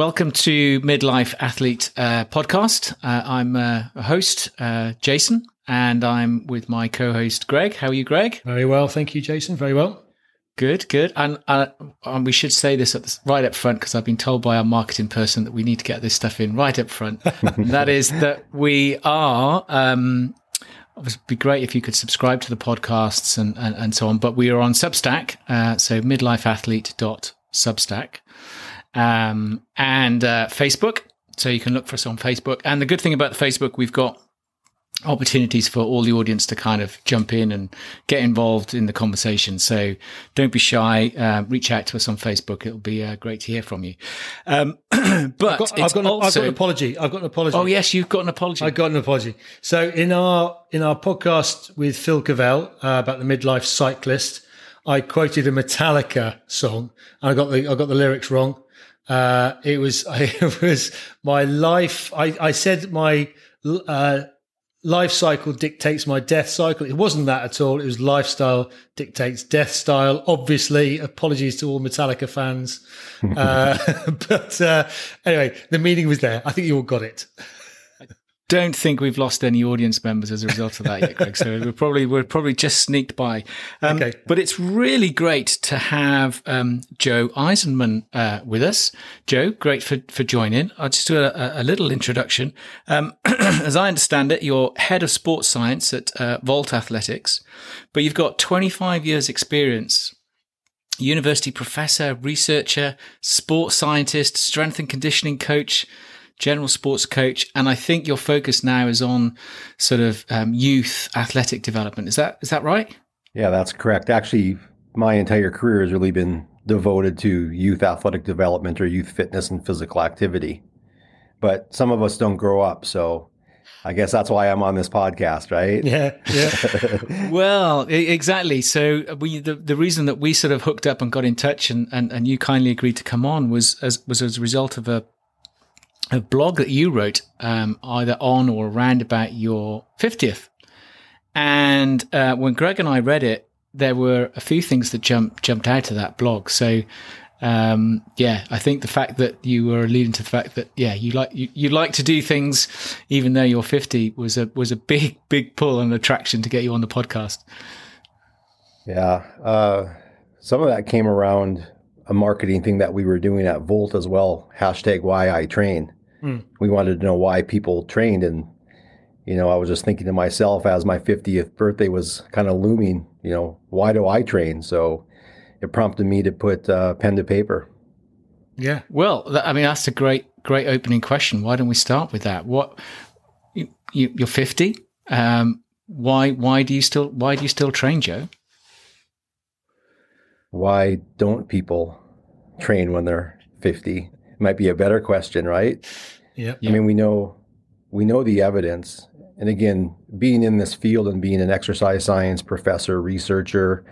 Welcome to Midlife Athlete uh, Podcast. Uh, I'm uh, a host, uh, Jason, and I'm with my co-host Greg. How are you, Greg? Very well, thank you, Jason. Very well. Good, good. And, uh, and we should say this the, right up front because I've been told by our marketing person that we need to get this stuff in right up front. that is that we are. Um, it would be great if you could subscribe to the podcasts and, and, and so on. But we are on Substack, uh, so midlifeathlete.substack um, and uh, Facebook. So you can look for us on Facebook. And the good thing about the Facebook, we've got opportunities for all the audience to kind of jump in and get involved in the conversation. So don't be shy. Uh, reach out to us on Facebook. It'll be uh, great to hear from you. Um, but I've got, I've, got also, an, I've got an apology. I've got an apology. Oh yes, you've got an apology. I got an apology. So in our in our podcast with Phil Cavell uh, about the midlife cyclist, I quoted a Metallica song, and I got the I got the lyrics wrong. Uh, it was it was my life. I, I said my uh, life cycle dictates my death cycle. It wasn't that at all. It was lifestyle dictates death style. Obviously, apologies to all Metallica fans. uh, but uh, anyway, the meaning was there. I think you all got it don't think we've lost any audience members as a result of that yet, Greg. So we're probably we're probably just sneaked by. Um, okay. But it's really great to have um, Joe Eisenmann uh, with us. Joe, great for for joining. I'll just do a, a little introduction. Um, as I understand it, you're head of sports science at uh, Volt Athletics, but you've got 25 years experience university professor, researcher, sports scientist, strength and conditioning coach, general sports coach, and I think your focus now is on sort of um, youth athletic development. Is that is that right? Yeah, that's correct. Actually, my entire career has really been devoted to youth athletic development or youth fitness and physical activity. But some of us don't grow up, so I guess that's why I'm on this podcast, right? Yeah, yeah. well, exactly. So we the, the reason that we sort of hooked up and got in touch and, and, and you kindly agreed to come on was as was as a result of a a blog that you wrote um, either on or around about your 50th. And uh, when Greg and I read it, there were a few things that jumped jumped out of that blog. So um, yeah, I think the fact that you were alluding to the fact that yeah, you like you, you like to do things even though you're 50 was a was a big big pull and attraction to get you on the podcast. Yeah, uh, some of that came around a marketing thing that we were doing at Volt as well. Hashtag why I train. Mm. We wanted to know why people trained. And, you know, I was just thinking to myself as my 50th birthday was kind of looming, you know, why do I train? So it prompted me to put uh, pen to paper. Yeah. Well, I mean, that's a great, great opening question. Why don't we start with that? What you, you, are 50. Um, why, why do you still, why do you still train, Joe? Why don't people train when they're 50? Might be a better question, right? Yeah. I mean, we know we know the evidence. And again, being in this field and being an exercise science professor, researcher,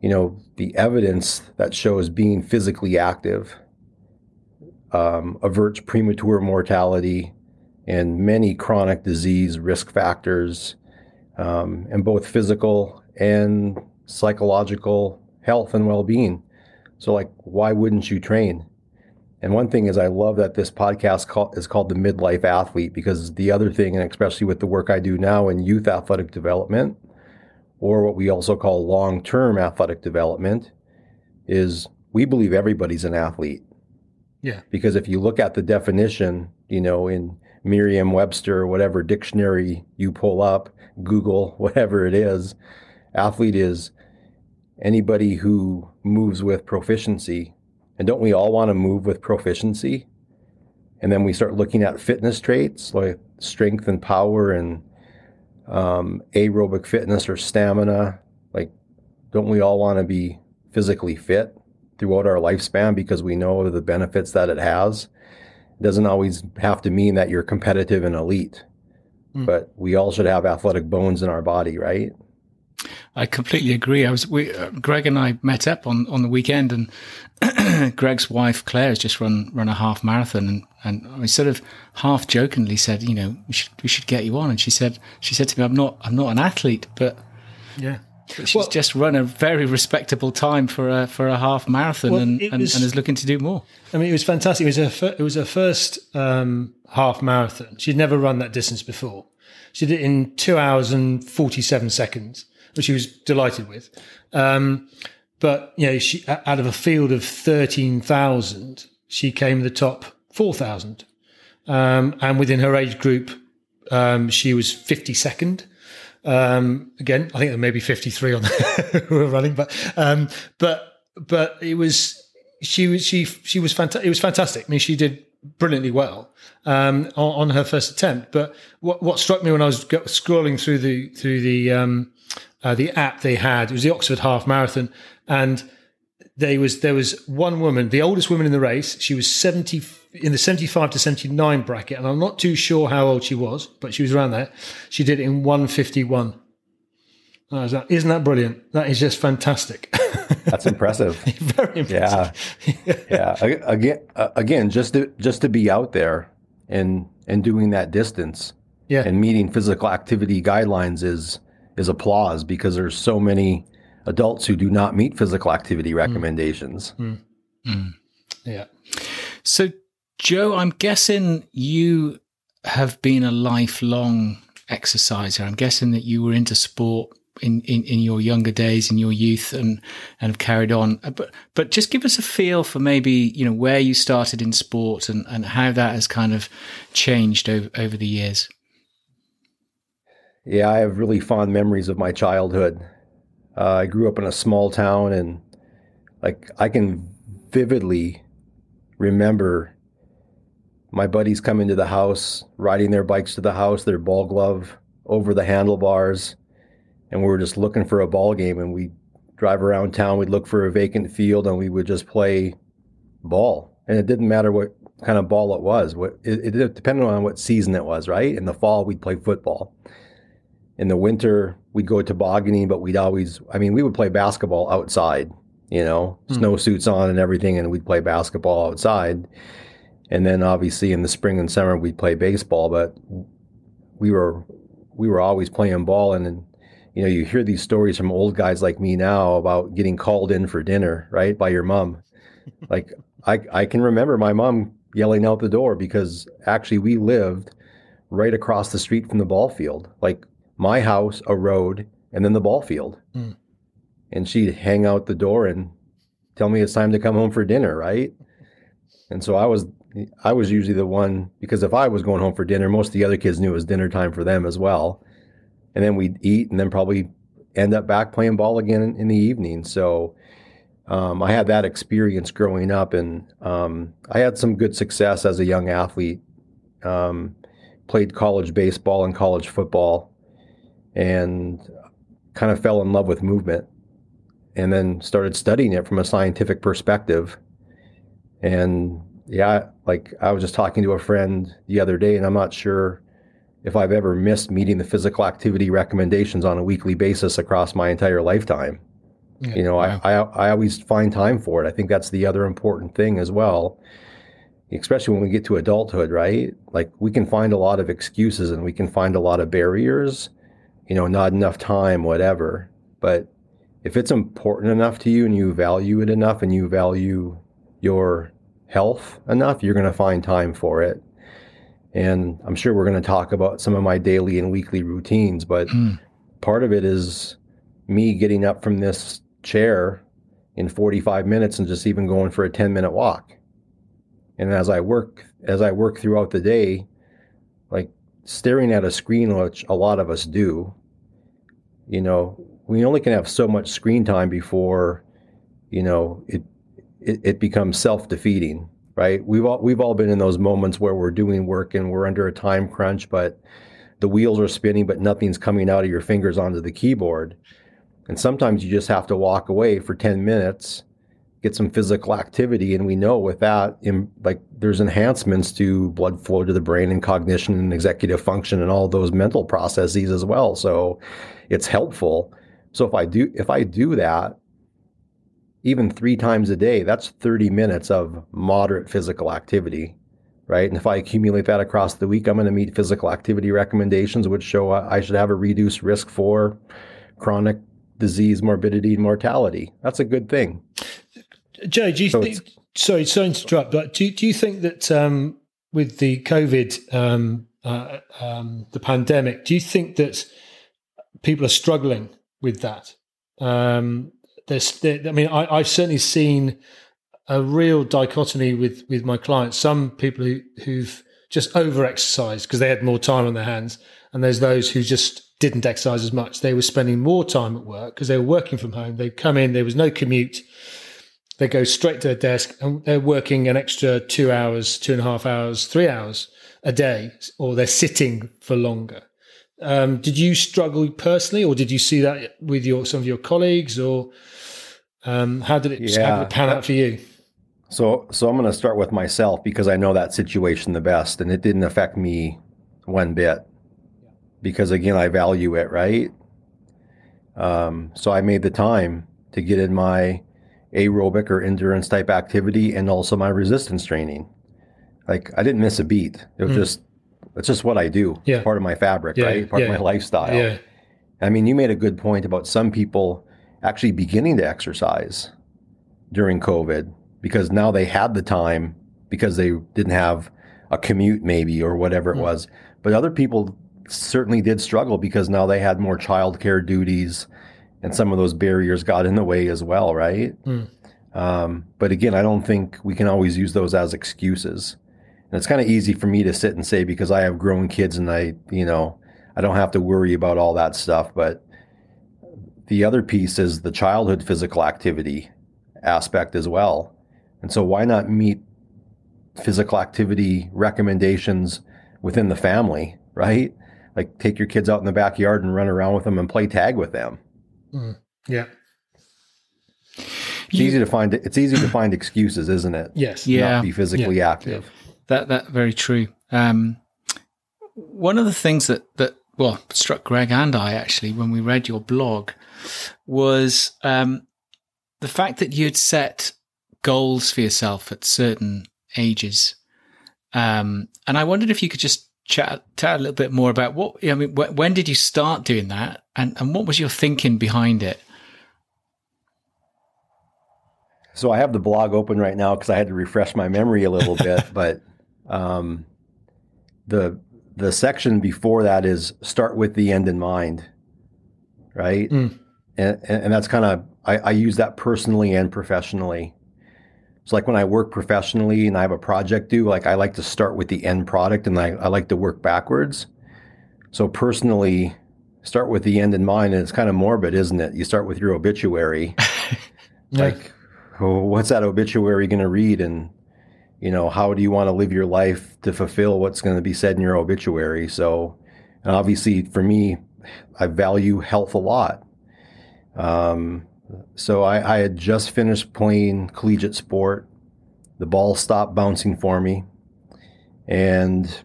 you know, the evidence that shows being physically active um, averts premature mortality and many chronic disease risk factors, um, and both physical and psychological health and well being. So, like, why wouldn't you train? And one thing is, I love that this podcast call, is called the Midlife Athlete because the other thing, and especially with the work I do now in youth athletic development, or what we also call long term athletic development, is we believe everybody's an athlete. Yeah. Because if you look at the definition, you know, in Merriam Webster, whatever dictionary you pull up, Google, whatever it is, athlete is anybody who moves with proficiency and don't we all want to move with proficiency? And then we start looking at fitness traits like strength and power and um, aerobic fitness or stamina. Like, don't we all want to be physically fit throughout our lifespan because we know the benefits that it has? It doesn't always have to mean that you're competitive and elite, mm. but we all should have athletic bones in our body, right? I completely agree. I was we, uh, Greg and I met up on, on the weekend, and Greg's wife Claire has just run run a half marathon, and, and I sort of half jokingly said, you know, we should we should get you on, and she said she said to me, I'm not I'm not an athlete, but yeah, she's well, just run a very respectable time for a for a half marathon well, and, and, was, and, is looking to do more. I mean, it was fantastic. It was her it was her first um, half marathon. She'd never run that distance before. She did it in two hours and forty seven seconds, which she was delighted with. Um, but you know, she out of a field of thirteen thousand, she came the top four thousand, um, and within her age group, um, she was fifty second. Um, again, I think there may be 53 on there who were running, but, um, but, but it was, she was, she, she was fantastic. It was fantastic. I mean, she did brilliantly well, um, on, on, her first attempt. But what, what struck me when I was scrolling through the, through the, um, uh, the app they had, it was the Oxford Half Marathon. And there was, there was one woman, the oldest woman in the race. She was 70, in the 75 to 79 bracket, and I'm not too sure how old she was, but she was around there. She did it in 151. Like, Isn't that brilliant? That is just fantastic. That's impressive. Very impressive. Yeah, yeah. Again, uh, again, just to just to be out there and and doing that distance, yeah, and meeting physical activity guidelines is is applause because there's so many adults who do not meet physical activity recommendations. Mm. Mm. Yeah. So Joe, I'm guessing you have been a lifelong exerciser. I'm guessing that you were into sport in, in, in your younger days, in your youth, and and have carried on. Uh, but but just give us a feel for maybe you know where you started in sport and, and how that has kind of changed over over the years. Yeah, I have really fond memories of my childhood. Uh, I grew up in a small town, and like I can vividly remember my buddies coming to the house, riding their bikes to the house, their ball glove over the handlebars, and we were just looking for a ball game. And we drive around town, we'd look for a vacant field, and we would just play ball. And it didn't matter what kind of ball it was. What it, it depended on what season it was. Right in the fall, we'd play football. In the winter, we'd go tobogganing, but we'd always, I mean, we would play basketball outside. You know, mm. snowsuits on and everything, and we'd play basketball outside and then obviously in the spring and summer we'd play baseball but we were we were always playing ball and, and you know you hear these stories from old guys like me now about getting called in for dinner right by your mom like i i can remember my mom yelling out the door because actually we lived right across the street from the ball field like my house a road and then the ball field mm. and she'd hang out the door and tell me it's time to come home for dinner right and so i was I was usually the one because if I was going home for dinner, most of the other kids knew it was dinner time for them as well. And then we'd eat and then probably end up back playing ball again in, in the evening. So um, I had that experience growing up, and um, I had some good success as a young athlete. Um, played college baseball and college football, and kind of fell in love with movement, and then started studying it from a scientific perspective. And yeah, like I was just talking to a friend the other day, and I'm not sure if I've ever missed meeting the physical activity recommendations on a weekly basis across my entire lifetime. Yeah, you know, wow. I, I I always find time for it. I think that's the other important thing as well, especially when we get to adulthood, right? Like we can find a lot of excuses and we can find a lot of barriers, you know, not enough time, whatever. But if it's important enough to you and you value it enough and you value your health enough, you're going to find time for it. And I'm sure we're going to talk about some of my daily and weekly routines, but mm. part of it is me getting up from this chair in 45 minutes and just even going for a 10 minute walk. And as I work, as I work throughout the day, staring at a screen, which a lot of us do, you know, we only can have so much screen time before, you know, it it, it becomes self defeating, right? We've all we've all been in those moments where we're doing work and we're under a time crunch, but the wheels are spinning, but nothing's coming out of your fingers onto the keyboard. And sometimes you just have to walk away for 10 minutes, get some physical activity. And we know with that, in, like there's enhancements to blood flow to the brain and cognition and executive function and all those mental processes as well. So it's helpful. So if I do, if I do that, even three times a day, that's 30 minutes of moderate physical activity, right? And if I accumulate that across the week, I'm going to meet physical activity recommendations, which show I should have a reduced risk for chronic disease, morbidity, and mortality. That's a good thing. Joe, do you so think? Sorry, sorry to interrupt, but do do you think that um, with the COVID, um, uh, um, the pandemic, do you think that people are struggling with that? Um, there's, I mean, I, have certainly seen a real dichotomy with with my clients. Some people who, who've just over exercised because they had more time on their hands, and there's those who just didn't exercise as much. They were spending more time at work because they were working from home. They'd come in, there was no commute. They go straight to their desk and they're working an extra two hours, two and a half hours, three hours a day, or they're sitting for longer. Um, did you struggle personally, or did you see that with your some of your colleagues, or um, how did it, yeah. how did it pan out for you? So, so I'm going to start with myself because I know that situation the best, and it didn't affect me one bit because again, I value it, right? Um, so I made the time to get in my aerobic or endurance type activity and also my resistance training. Like I didn't miss a beat. It was mm. just it's just what I do. Yeah. It's part of my fabric, yeah. right? Part yeah. of my lifestyle. Yeah. I mean, you made a good point about some people actually beginning to exercise during COVID because now they had the time because they didn't have a commute maybe or whatever it mm. was. But other people certainly did struggle because now they had more childcare duties and some of those barriers got in the way as well, right? Mm. Um, but again, I don't think we can always use those as excuses. And it's kind of easy for me to sit and say because I have grown kids and I, you know, I don't have to worry about all that stuff. But the other piece is the childhood physical activity aspect as well. And so why not meet physical activity recommendations within the family, right? Like take your kids out in the backyard and run around with them and play tag with them. Mm, yeah. It's you, easy to find it's easy to find excuses, isn't it? Yes. Yeah. Not be physically yeah. active. That that very true. Um, one of the things that that well struck Greg and I actually when we read your blog was um, the fact that you'd set goals for yourself at certain ages. Um, and I wondered if you could just chat, chat a little bit more about what, I mean, wh- when did you start doing that and, and what was your thinking behind it? So I have the blog open right now because I had to refresh my memory a little bit, but um, the the section before that is start with the end in mind, right? Mm. And, and that's kind of I, I use that personally and professionally. So like when I work professionally and I have a project due, like I like to start with the end product and I, I like to work backwards. So personally, start with the end in mind, and it's kind of morbid, isn't it? You start with your obituary. like, oh, what's that obituary going to read? And, you know, how do you want to live your life to fulfill what's going to be said in your obituary? So, and obviously for me, I value health a lot. Um, so I, I had just finished playing collegiate sport. The ball stopped bouncing for me. And,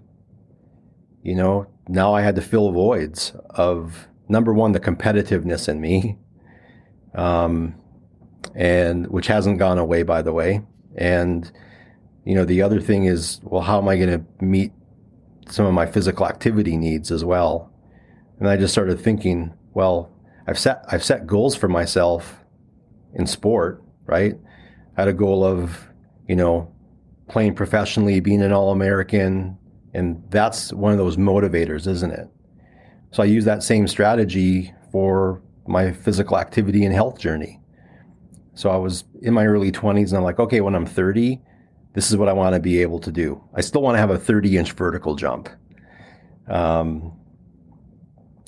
you know, now I had to fill voids of number one, the competitiveness in me, um, and which hasn't gone away, by the way. And, you know, the other thing is, well, how am I going to meet some of my physical activity needs as well? And I just started thinking, well, I've set I've set goals for myself in sport, right? I had a goal of, you know, playing professionally, being an All American, and that's one of those motivators, isn't it? So I use that same strategy for my physical activity and health journey. So I was in my early 20s and I'm like, okay, when I'm 30, this is what I want to be able to do. I still want to have a 30 inch vertical jump. Um,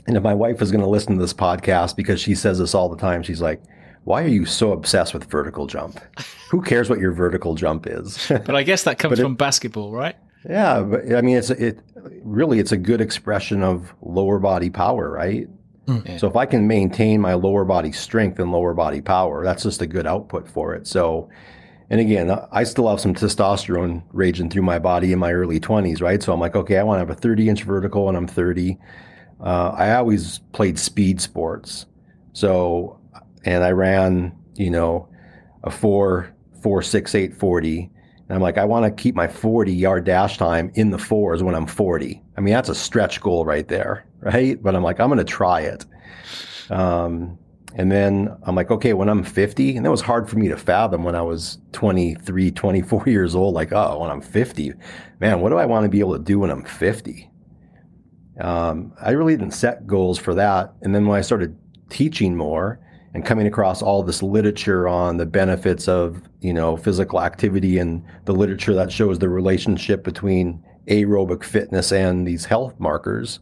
and if my wife is going to listen to this podcast because she says this all the time, she's like, why are you so obsessed with vertical jump? Who cares what your vertical jump is? but I guess that comes from basketball, right? Yeah, but I mean, it's it really it's a good expression of lower body power, right? Mm. So if I can maintain my lower body strength and lower body power, that's just a good output for it. So, and again, I still have some testosterone raging through my body in my early 20s, right? So I'm like, okay, I want to have a 30 inch vertical and I'm 30. Uh, I always played speed sports. So, and I ran, you know, a four, four, six, eight, 40. And I'm like, I want to keep my 40 yard dash time in the fours when I'm 40. I mean, that's a stretch goal right there, right? But I'm like, I'm going to try it. Um, And then I'm like, okay, when I'm 50, and that was hard for me to fathom when I was 23, 24 years old. Like, oh, when I'm 50, man, what do I want to be able to do when I'm 50? Um, I really didn't set goals for that. And then when I started teaching more and coming across all this literature on the benefits of, you know, physical activity and the literature that shows the relationship between aerobic fitness and these health markers,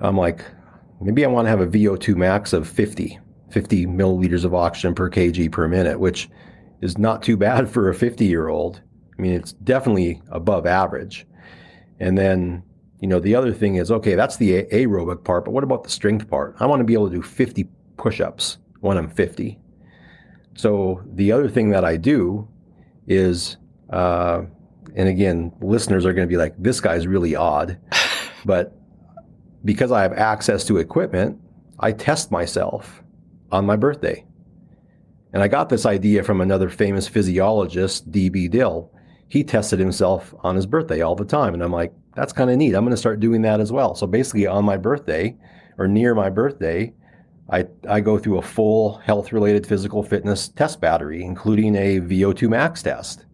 I'm like, maybe I want to have a VO2 max of 50, 50 milliliters of oxygen per kg per minute, which is not too bad for a 50 year old. I mean, it's definitely above average. And then, you know, the other thing is, okay, that's the aerobic part, but what about the strength part? I want to be able to do 50 push ups when I'm 50. So the other thing that I do is, uh, and again, listeners are going to be like, this guy's really odd. But because I have access to equipment, I test myself on my birthday. And I got this idea from another famous physiologist, D.B. Dill. He tested himself on his birthday all the time. And I'm like, that's kind of neat. I'm going to start doing that as well. So basically, on my birthday or near my birthday, I, I go through a full health related physical fitness test battery, including a VO2 max test.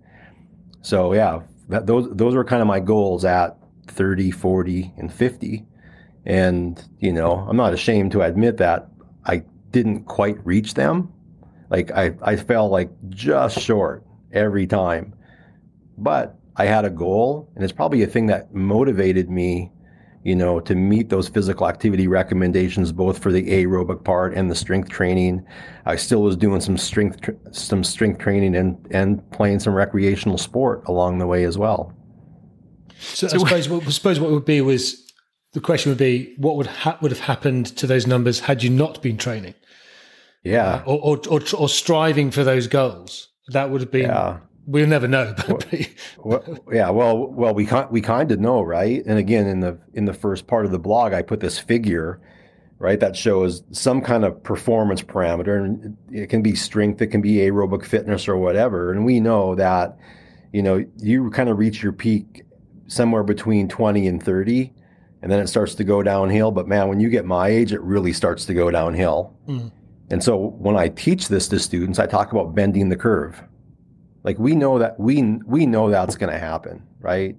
So, yeah, that, those, those are kind of my goals at 30, 40, and 50. And, you know, I'm not ashamed to admit that I didn't quite reach them. Like I, I fell like just short every time. But I had a goal and it's probably a thing that motivated me, you know, to meet those physical activity recommendations both for the aerobic part and the strength training. I still was doing some strength some strength training and and playing some recreational sport along the way as well. So, so I suppose what, I suppose what would be was the question would be, what would ha- would have happened to those numbers had you not been training? Yeah, uh, or, or, or or striving for those goals. That would have been. Yeah. We'll never know. well, yeah, well, well, we we kind of know, right? And again, in the in the first part of the blog, I put this figure, right, that shows some kind of performance parameter, and it can be strength, it can be aerobic fitness, or whatever. And we know that, you know, you kind of reach your peak somewhere between twenty and thirty, and then it starts to go downhill. But man, when you get my age, it really starts to go downhill. Mm. And so when I teach this to students, I talk about bending the curve. Like we know that we we know that's going to happen, right?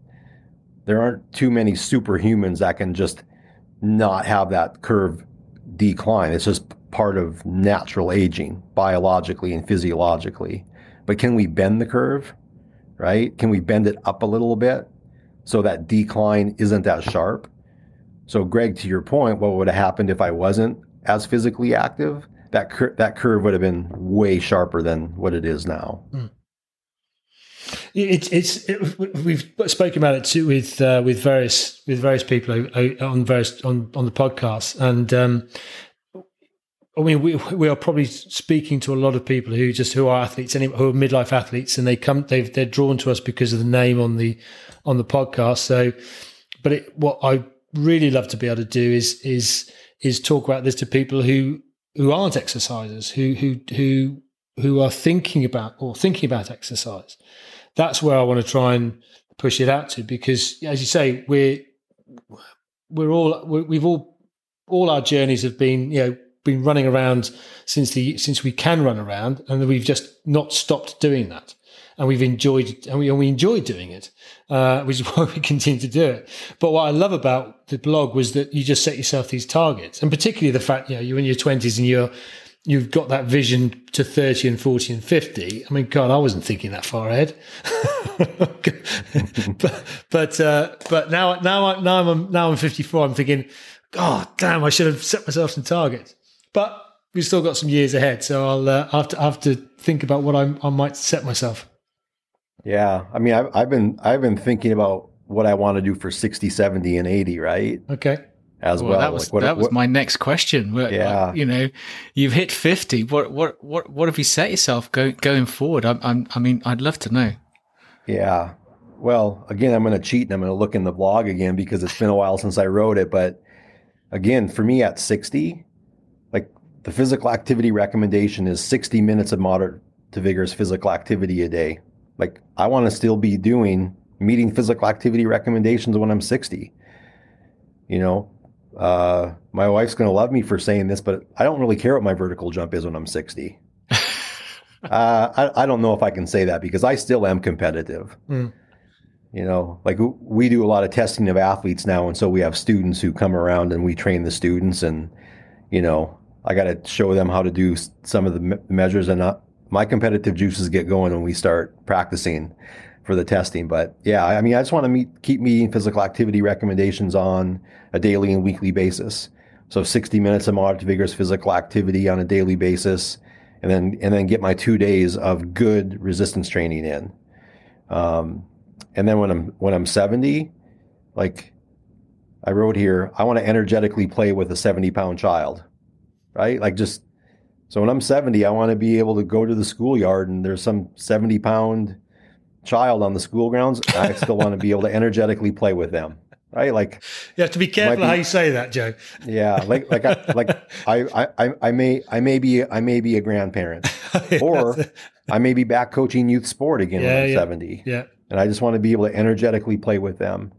There aren't too many superhumans that can just not have that curve decline. It's just part of natural aging, biologically and physiologically. But can we bend the curve? Right? Can we bend it up a little bit so that decline isn't that sharp? So, Greg, to your point, what would have happened if I wasn't as physically active? That cur- that curve would have been way sharper than what it is now. Mm. It's it's it, we've spoken about it too with uh, with various with various people on various on on the podcast, and um, I mean we we are probably speaking to a lot of people who just who are athletes and who are midlife athletes, and they come they they're drawn to us because of the name on the on the podcast. So, but it, what I really love to be able to do is is is talk about this to people who who aren't exercisers, who who who who are thinking about or thinking about exercise. That's where I want to try and push it out to because, as you say, we're we're all we've all all our journeys have been you know been running around since the since we can run around, and we've just not stopped doing that and we've enjoyed and we, and we enjoyed doing it, uh, which is why we continue to do it. But what I love about the blog was that you just set yourself these targets, and particularly the fact you know you're in your twenties and you're you've got that vision to 30 and 40 and 50 i mean god i wasn't thinking that far ahead but but uh, but now now I, now i'm now i'm 54 i'm thinking god damn i should have set myself some targets but we've still got some years ahead so i'll uh, have to have to think about what i i might set myself yeah. I mean, I've, I've been, I've been thinking about what I want to do for 60, 70 and 80, right? Okay. As well. well. That was, like what, that was my next question. yeah. Like, you know, you've hit 50. What, what, what, what have you set yourself go, going forward? I'm, I'm, I mean, I'd love to know. Yeah. Well, again, I'm going to cheat and I'm going to look in the blog again because it's been a while since I wrote it. But again, for me at 60, like the physical activity recommendation is 60 minutes of moderate to vigorous physical activity a day. Like I want to still be doing meeting physical activity recommendations when I'm 60. You know, uh, my wife's going to love me for saying this, but I don't really care what my vertical jump is when I'm 60. uh, I, I, don't know if I can say that because I still am competitive. Mm. You know, like we do a lot of testing of athletes now, and so we have students who come around and we train the students, and you know, I got to show them how to do some of the me- measures, and uh, my competitive juices get going when we start practicing for the testing. But yeah, I mean, I just want to meet, keep meeting physical activity recommendations on a daily and weekly basis. So 60 minutes of moderate to vigorous physical activity on a daily basis, and then and then get my two days of good resistance training in. Um, and then when I'm when I'm 70, like I wrote here, I want to energetically play with a 70 pound child, right? Like just so when I'm 70, I want to be able to go to the schoolyard and there's some 70 pound child on the school grounds. I still want to be able to energetically play with them. Right, like you have to be careful be, how you say that, Joe. Yeah, like like I like I, I I may I may be I may be a grandparent, oh, or I may be back coaching youth sport again yeah, when I'm yeah. 70. Yeah, and I just want to be able to energetically play with them.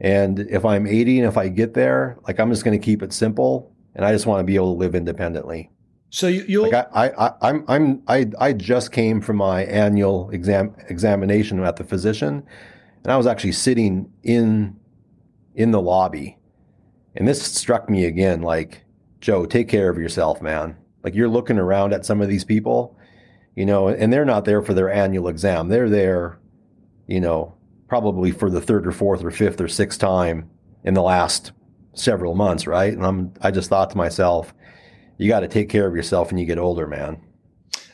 And if I'm 80 and if I get there, like I'm just going to keep it simple, and I just want to be able to live independently. So you'll like I, I, I'm I'm I I just came from my annual exam examination at the physician, and I was actually sitting in in the lobby, and this struck me again. Like Joe, take care of yourself, man. Like you're looking around at some of these people, you know, and they're not there for their annual exam. They're there you know, probably for the third or fourth or fifth or sixth time in the last several months, right? And I'm I just thought to myself, you got to take care of yourself when you get older, man.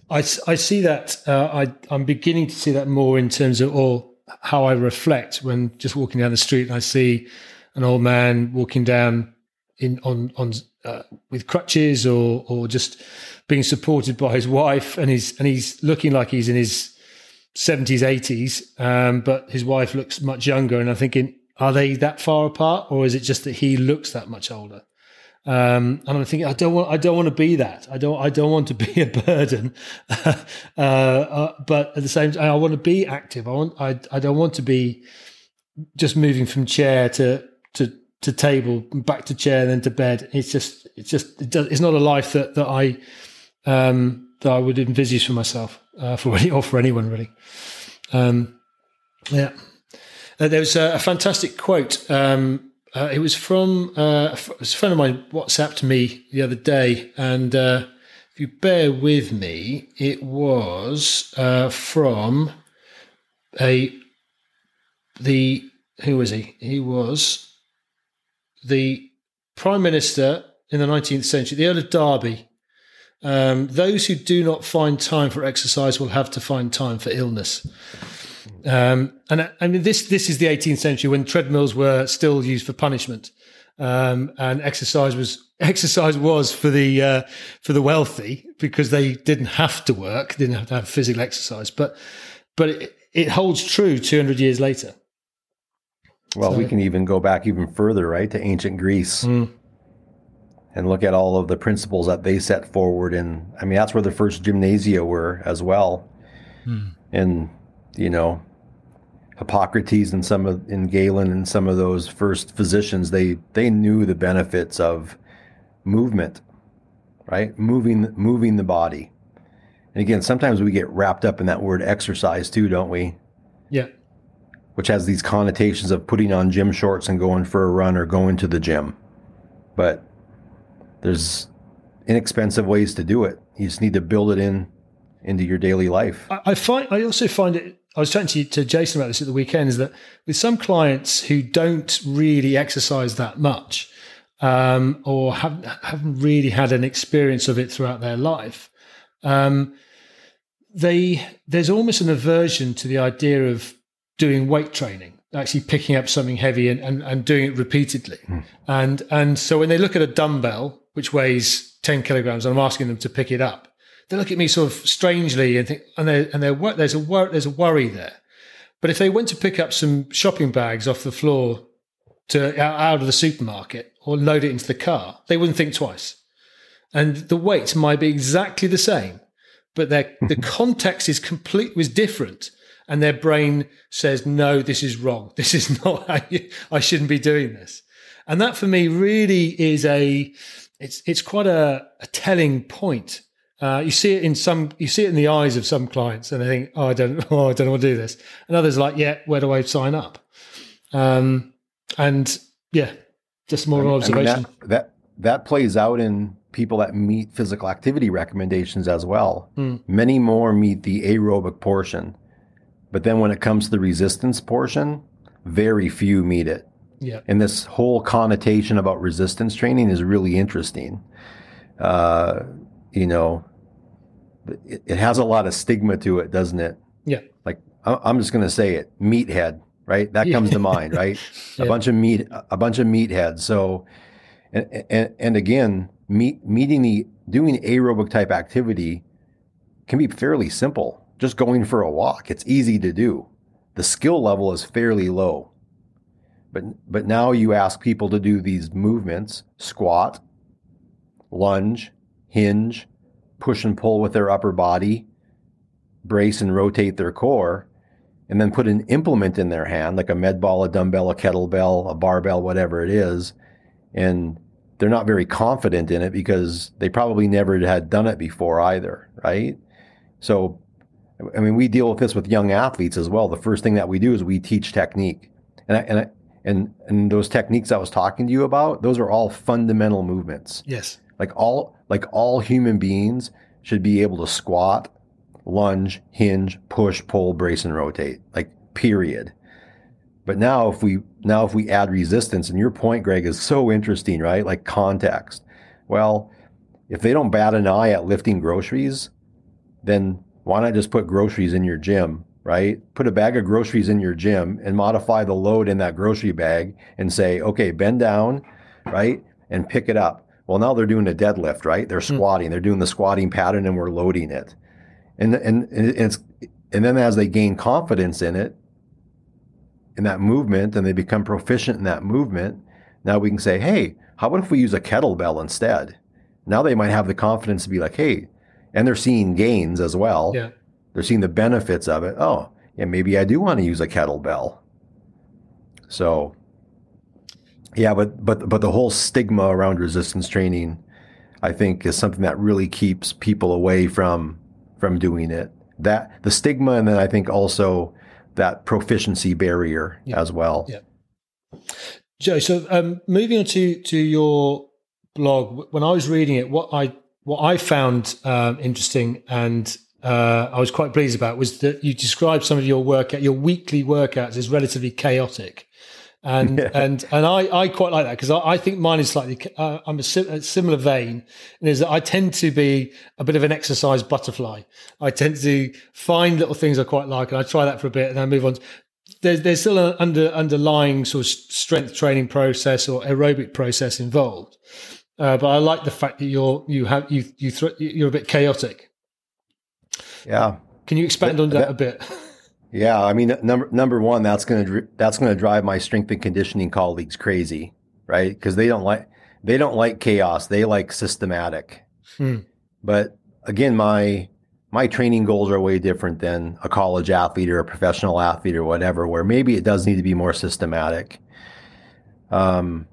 I, I see that. Uh, I I'm beginning to see that more in terms of all how I reflect when just walking down the street and I see an old man walking down in on on uh, with crutches or or just being supported by his wife and he's and he's looking like he's in his 70s, 80s, um, but his wife looks much younger. And I'm thinking, are they that far apart, or is it just that he looks that much older? Um, and I'm thinking, I don't want, I don't want to be that. I don't, I don't want to be a burden. uh, uh, but at the same time, I want to be active. I want, I, I don't want to be just moving from chair to to to table, back to chair, then to bed. It's just, it's just, it does, it's not a life that that I um, that I would envisage for myself uh, for any, or for anyone really. Um, yeah, uh, there was a, a fantastic quote. Um, uh, it was from uh, a friend of mine WhatsApped me the other day, and uh, if you bear with me, it was uh, from a the who was he? He was the prime minister in the 19th century, the Earl of Derby, um, those who do not find time for exercise will have to find time for illness. Um, and I mean, this this is the 18th century when treadmills were still used for punishment, um, and exercise was exercise was for the uh, for the wealthy because they didn't have to work, didn't have to have physical exercise. But but it, it holds true 200 years later. Well, so, we can even go back even further, right, to ancient Greece. Mm and look at all of the principles that they set forward. And I mean, that's where the first gymnasia were as well. Hmm. And, you know, Hippocrates and some of, in Galen and some of those first physicians, they, they knew the benefits of movement, right? Moving, moving the body. And again, sometimes we get wrapped up in that word exercise too, don't we? Yeah. Which has these connotations of putting on gym shorts and going for a run or going to the gym. But there's inexpensive ways to do it. You just need to build it in into your daily life. I, I find I also find it. I was chatting to, to Jason about this at the weekend. Is that with some clients who don't really exercise that much, um, or haven't haven't really had an experience of it throughout their life, um, they there's almost an aversion to the idea of doing weight training actually picking up something heavy and, and, and doing it repeatedly. Mm. And and so when they look at a dumbbell which weighs 10 kilograms, and I'm asking them to pick it up. They look at me sort of strangely and think, and, they and they're, there's a wor- there's a worry there. But if they went to pick up some shopping bags off the floor to out of the supermarket or load it into the car, they wouldn't think twice. And the weight might be exactly the same, but their the context is complete was different, and their brain says, "No, this is wrong. This is not. I shouldn't be doing this." And that for me really is a it's it's quite a, a telling point. Uh, you see it in some you see it in the eyes of some clients and they think, oh I don't oh I don't want to do this. And others are like, yeah, where do I sign up? Um, and yeah, just more I mean, observation. I mean that, that that plays out in people that meet physical activity recommendations as well. Mm. Many more meet the aerobic portion. But then when it comes to the resistance portion, very few meet it. Yeah. And this whole connotation about resistance training is really interesting. Uh, you know, it, it, has a lot of stigma to it, doesn't it? Yeah. Like I'm just going to say it, meathead, right? That comes to mind, right? yeah. A bunch of meat, a bunch of meatheads. So, and, and, and again, meet, meeting the doing aerobic type activity can be fairly simple. Just going for a walk, it's easy to do. The skill level is fairly low. But but now you ask people to do these movements: squat, lunge, hinge, push and pull with their upper body, brace and rotate their core, and then put an implement in their hand, like a med ball, a dumbbell, a kettlebell, a barbell, whatever it is, and they're not very confident in it because they probably never had done it before either, right? So, I mean, we deal with this with young athletes as well. The first thing that we do is we teach technique, and I, and I, and and those techniques I was talking to you about, those are all fundamental movements. Yes, like all like all human beings should be able to squat, lunge, hinge, push, pull, brace, and rotate. Like period. But now if we now if we add resistance, and your point, Greg, is so interesting, right? Like context. Well, if they don't bat an eye at lifting groceries, then why not just put groceries in your gym, right? Put a bag of groceries in your gym and modify the load in that grocery bag and say, okay, bend down, right? And pick it up. Well, now they're doing a deadlift, right? They're hmm. squatting. Mm. They're doing the squatting pattern and we're loading it. And, and, and it's, and then as they gain confidence in it, in that movement and they become proficient in that movement, now we can say, hey, how about if we use a kettlebell instead? Now they might have the confidence to be like, hey, and they're seeing gains as well. Yeah. They're seeing the benefits of it. Oh, yeah, maybe I do want to use a kettlebell. So, yeah, but but but the whole stigma around resistance training, I think, is something that really keeps people away from from doing it. That the stigma, and then I think also that proficiency barrier yeah. as well. Yeah. Joe, so um, moving on to to your blog, when I was reading it, what I what I found um, interesting and uh, I was quite pleased about was that you described some of your workout, your weekly workouts, as relatively chaotic and yeah. and and I, I quite like that because I, I, think mine is slightly uh, I'm a, sim- a, similar vein, and is that I tend to be a bit of an exercise butterfly. I tend to find little things I quite like, and I try that for a bit, and I move on. There's there's still an under underlying sort of strength training process or aerobic process involved, uh, but I like the fact that you're you have you you th- you're a bit chaotic. Yeah. Can you expand on that, that a bit? Yeah, I mean, number number one, that's gonna that's gonna drive my strength and conditioning colleagues crazy, right? Because they don't like they don't like chaos. They like systematic. Hmm. But again, my my training goals are way different than a college athlete or a professional athlete or whatever. Where maybe it does need to be more systematic. Um,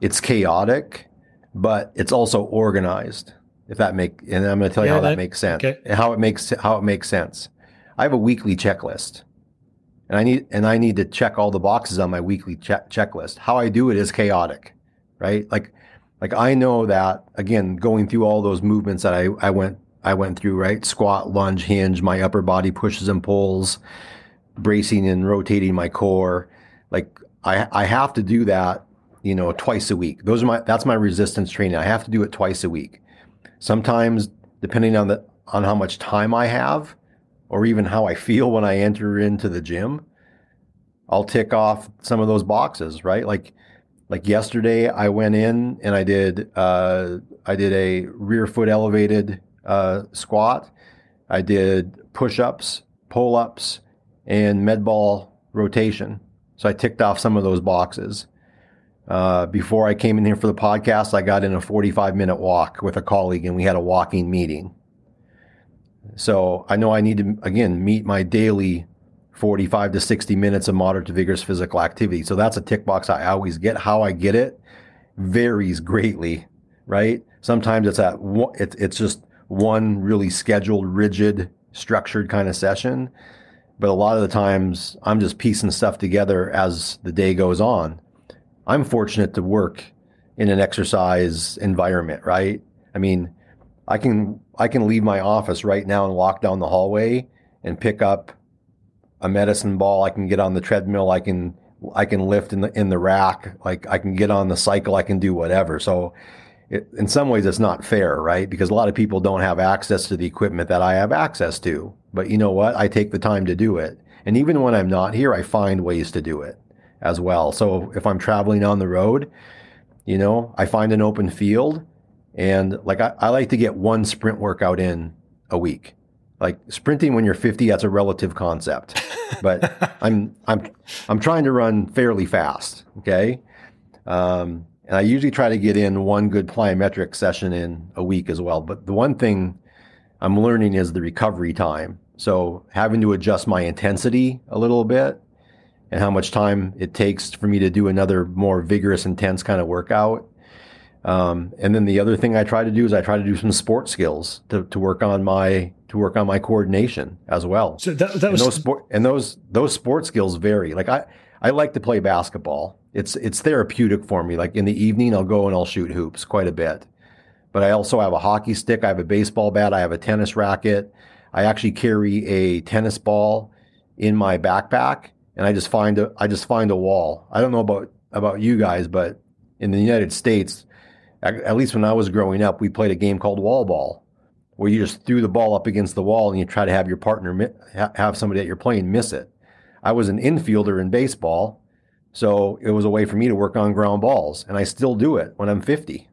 it's chaotic, but it's also organized. If that make, and I'm going to tell you yeah, how that, that makes sense. Okay. How it makes how it makes sense. I have a weekly checklist. And I need and I need to check all the boxes on my weekly che- checklist. How I do it is chaotic, right? Like like I know that again going through all those movements that I I went I went through, right? Squat, lunge, hinge, my upper body pushes and pulls, bracing and rotating my core. Like I I have to do that, you know, twice a week. Those are my that's my resistance training. I have to do it twice a week. Sometimes depending on the on how much time I have, or even how I feel when I enter into the gym, I'll tick off some of those boxes, right? Like like yesterday I went in and I did uh, I did a rear foot elevated uh, squat. I did push-ups, pull-ups, and med ball rotation. So I ticked off some of those boxes. Uh, before I came in here for the podcast, I got in a 45 minute walk with a colleague and we had a walking meeting. So I know I need to, again, meet my daily 45 to 60 minutes of moderate to vigorous physical activity. So that's a tick box I always get. How I get it varies greatly, right? Sometimes it's at it's it's just one really scheduled, rigid, structured kind of session. But a lot of the times I'm just piecing stuff together as the day goes on. I'm fortunate to work in an exercise environment, right? I mean, I can I can leave my office right now and walk down the hallway and pick up a medicine ball. I can get on the treadmill. I can I can lift in the in the rack. Like I can get on the cycle. I can do whatever. So, it, in some ways, it's not fair, right? Because a lot of people don't have access to the equipment that I have access to. But you know what? I take the time to do it. And even when I'm not here, I find ways to do it as well. So if I'm traveling on the road, you know, I find an open field and like I, I like to get one sprint workout in a week. Like sprinting when you're 50 that's a relative concept. But i'm i'm i'm trying to run fairly fast okay? Um, and i usually try to get in one good plyometric session in a week as well. But the one thing i'm learning is the recovery time. So having to adjust my intensity a little bit and how much time it takes for me to do another more vigorous intense kind of workout um, and then the other thing I try to do is I try to do some sport skills to, to work on my to work on my coordination as well. So that, that was and those sport and those those sport skills vary. Like I I like to play basketball. It's it's therapeutic for me. Like in the evening, I'll go and I'll shoot hoops quite a bit. But I also have a hockey stick. I have a baseball bat. I have a tennis racket. I actually carry a tennis ball in my backpack, and I just find a I just find a wall. I don't know about about you guys, but in the United States, at least when I was growing up, we played a game called wall ball, where you just threw the ball up against the wall and you try to have your partner have somebody that you're playing miss it. I was an infielder in baseball, so it was a way for me to work on ground balls, and I still do it when I'm 50.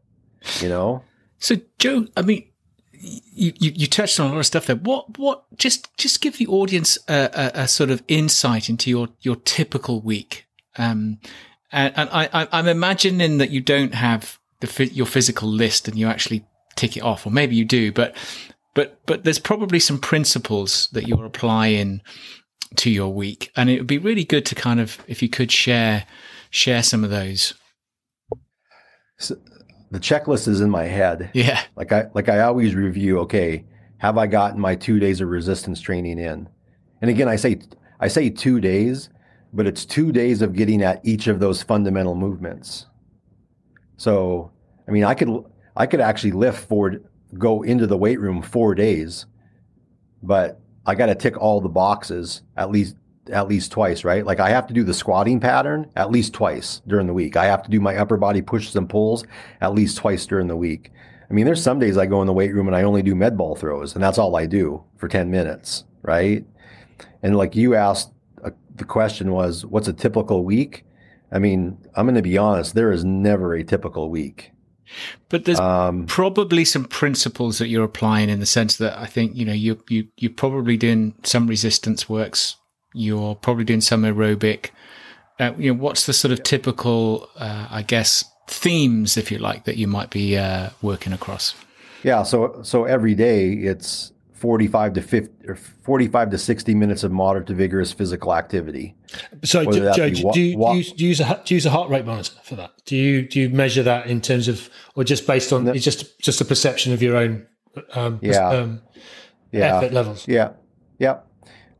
You know. So Joe, I mean, you, you, you, touched on a lot of stuff there. What, what, just, just give the audience a, a, a sort of insight into your, your typical week. Um, and, and I, I'm imagining that you don't have the your physical list and you actually tick it off, or maybe you do, but but but there's probably some principles that you're applying to your week, and it would be really good to kind of if you could share share some of those. So the checklist is in my head. Yeah, like I like I always review. Okay, have I gotten my two days of resistance training in? And again, I say I say two days, but it's two days of getting at each of those fundamental movements. So, I mean, I could I could actually lift for go into the weight room four days, but I got to tick all the boxes at least at least twice, right? Like I have to do the squatting pattern at least twice during the week. I have to do my upper body pushes and pulls at least twice during the week. I mean, there's some days I go in the weight room and I only do med ball throws, and that's all I do for 10 minutes, right? And like you asked, uh, the question was, what's a typical week? I mean, I'm going to be honest, there is never a typical week. But there's um, probably some principles that you're applying in the sense that I think, you know, you, you, you're probably doing some resistance works. You're probably doing some aerobic. Uh, you know, what's the sort of typical, uh, I guess, themes, if you like, that you might be uh, working across? Yeah. So, so every day it's 45 to 50 or 45 to 60 minutes of moderate to vigorous physical activity. So, Joe, do, you, do, you use, do, you use a, do you use a heart rate monitor for that? Do you do you measure that in terms of, or just based on it's just just a perception of your own um, yeah. Um, yeah. effort levels? Yeah, yeah.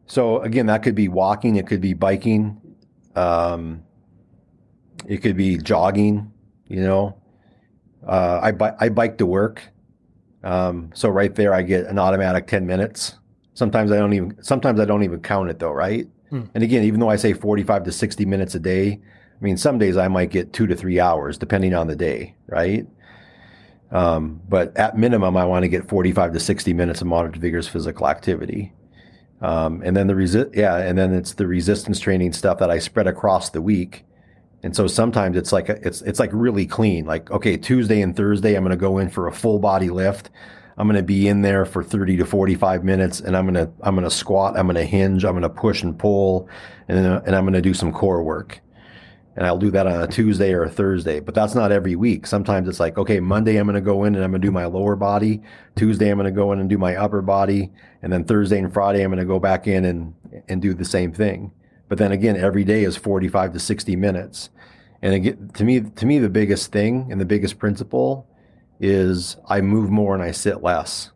So again, that could be walking, it could be biking, um, it could be jogging. You know, uh, I I bike to work um, so right there, I get an automatic 10 minutes. Sometimes I don't even, sometimes I don't even count it though, right? Hmm. And again, even though I say 45 to 60 minutes a day, I mean, some days I might get two to three hours depending on the day, right? Um, but at minimum, I want to get 45 to 60 minutes of moderate to vigorous physical activity. Um, and then the resist, yeah, and then it's the resistance training stuff that I spread across the week and so sometimes it's like it's it's like really clean. Like okay, Tuesday and Thursday I'm going to go in for a full body lift. I'm going to be in there for 30 to 45 minutes and I'm going to I'm going to squat, I'm going to hinge, I'm going to push and pull and and I'm going to do some core work. and I'll do that on a Tuesday or a Thursday, but that's not every week. Sometimes it's like, okay, Monday I'm going to go in and I'm going to do my lower body. Tuesday I'm going to go in and do my upper body, and then Thursday and Friday I'm going to go back in and and do the same thing. But then again, every day is 45 to 60 minutes. And again, to me, to me, the biggest thing and the biggest principle is I move more and I sit less.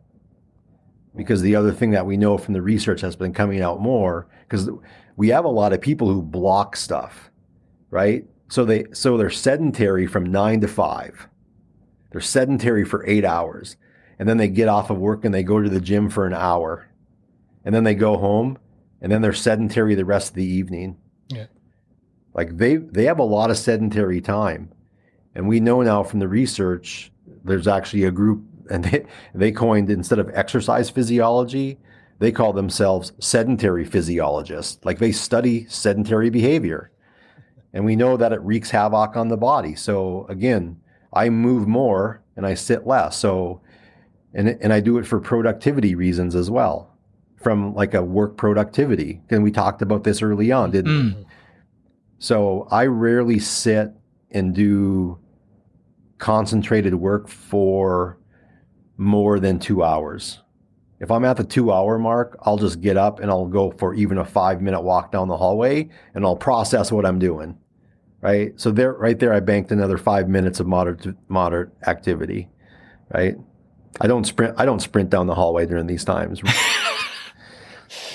Because the other thing that we know from the research has been coming out more, because we have a lot of people who block stuff right? So they so they're sedentary from nine to five. They're sedentary for eight hours. And then they get off of work and they go to the gym for an hour. And then they go home and then they're sedentary the rest of the evening. Yeah. Like they they have a lot of sedentary time. And we know now from the research there's actually a group and they, they coined instead of exercise physiology, they call themselves sedentary physiologists. Like they study sedentary behavior and we know that it wreaks havoc on the body. So again, I move more and I sit less. So, and and I do it for productivity reasons as well, from like a work productivity. And we talked about this early on, didn't mm. So I rarely sit and do concentrated work for more than two hours. If I'm at the two hour mark, I'll just get up and I'll go for even a five minute walk down the hallway and I'll process what I'm doing right? So there, right there, I banked another five minutes of moderate moderate activity, right? I don't sprint. I don't sprint down the hallway during these times.